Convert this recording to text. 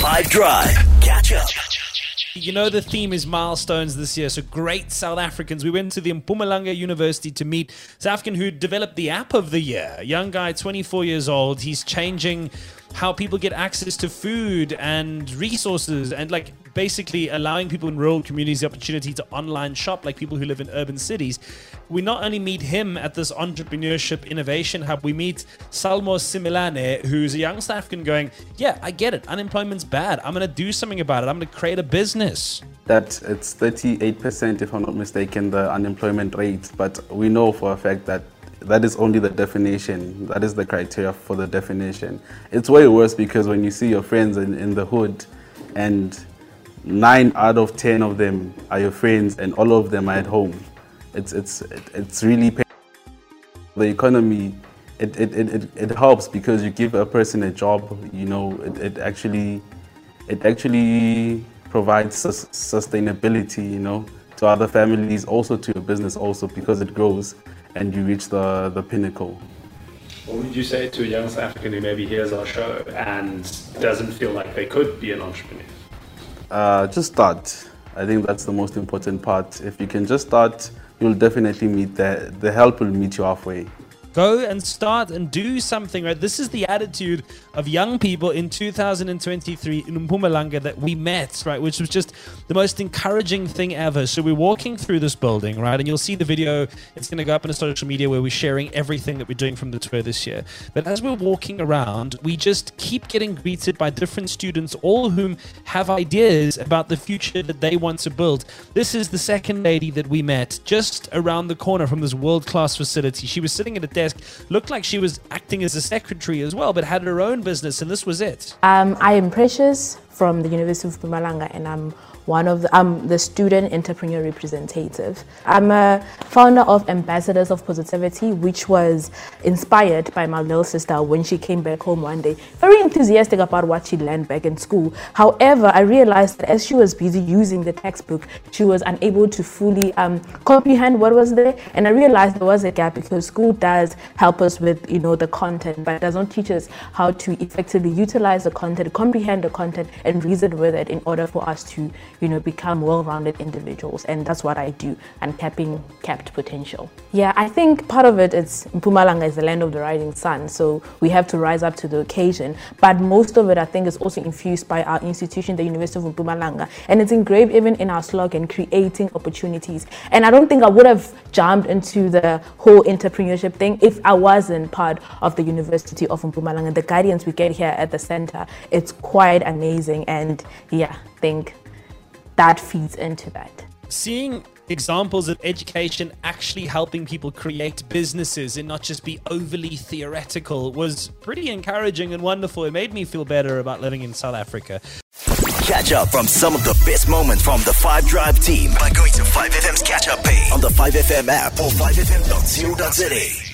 5 Drive. Catch up. You know the theme is milestones this year, so great South Africans. We went to the Mpumalanga University to meet South African who developed the app of the year. Young guy, 24 years old. He's changing how people get access to food and resources and like basically allowing people in rural communities the opportunity to online shop like people who live in urban cities. We not only meet him at this entrepreneurship innovation hub, we meet Salmo Similane, who's a young South African going, Yeah, I get it. Unemployment's bad. I'm going to do something about it. I'm going to create a business. That it's 38%, if I'm not mistaken, the unemployment rate. But we know for a fact that that is only the definition. That is the criteria for the definition. It's way worse because when you see your friends in, in the hood and nine out of ten of them are your friends and all of them are at home, it's, it's, it's really painful. The economy, it, it, it, it helps because you give a person a job, you know, it, it actually, it actually provides sus- sustainability, you know, to other families, also to your business also because it grows and you reach the, the pinnacle. What would you say to a young South African who maybe hears our show and doesn't feel like they could be an entrepreneur? Uh, just start. I think that's the most important part. If you can just start, you'll definitely meet the, the help will meet you halfway. Go and start and do something, right? This is the attitude of young people in 2023 in Mpumalanga that we met, right? Which was just the most encouraging thing ever. So we're walking through this building, right? And you'll see the video. It's going to go up on the social media where we're sharing everything that we're doing from the tour this year. But as we're walking around, we just keep getting greeted by different students, all of whom have ideas about the future that they want to build. This is the second lady that we met just around the corner from this world class facility. She was sitting at a desk, looked like she was acting as a secretary as well, but had her own business, and this was it. Um, I am Precious from the University of Mpumalanga, and I'm one of the, I'm the student entrepreneur representative. I'm a founder of Ambassadors of Positivity, which was inspired by my little sister when she came back home one day, very enthusiastic about what she learned back in school. However, I realized that as she was busy using the textbook, she was unable to fully um, comprehend what was there. And I realized there was a gap because school does help us with, you know, the content, but it doesn't teach us how to effectively utilize the content, comprehend the content, and reason with it in order for us to, you know, become well-rounded individuals. And that's what I do, uncapping capped potential. Yeah, I think part of it is Mpumalanga is the land of the rising sun, so we have to rise up to the occasion. But most of it, I think, is also infused by our institution, the University of Mpumalanga, and it's engraved even in our slogan, creating opportunities. And I don't think I would have jumped into the whole entrepreneurship thing if I wasn't part of the University of Mpumalanga. The guidance we get here at the center, it's quite amazing, and yeah, I think that feeds into that. Seeing examples of education actually helping people create businesses and not just be overly theoretical was pretty encouraging and wonderful. It made me feel better about living in South Africa. Catch up from some of the best moments from the 5 Drive team by going to 5FM's catch up page on the 5FM app or 5FM.co.za.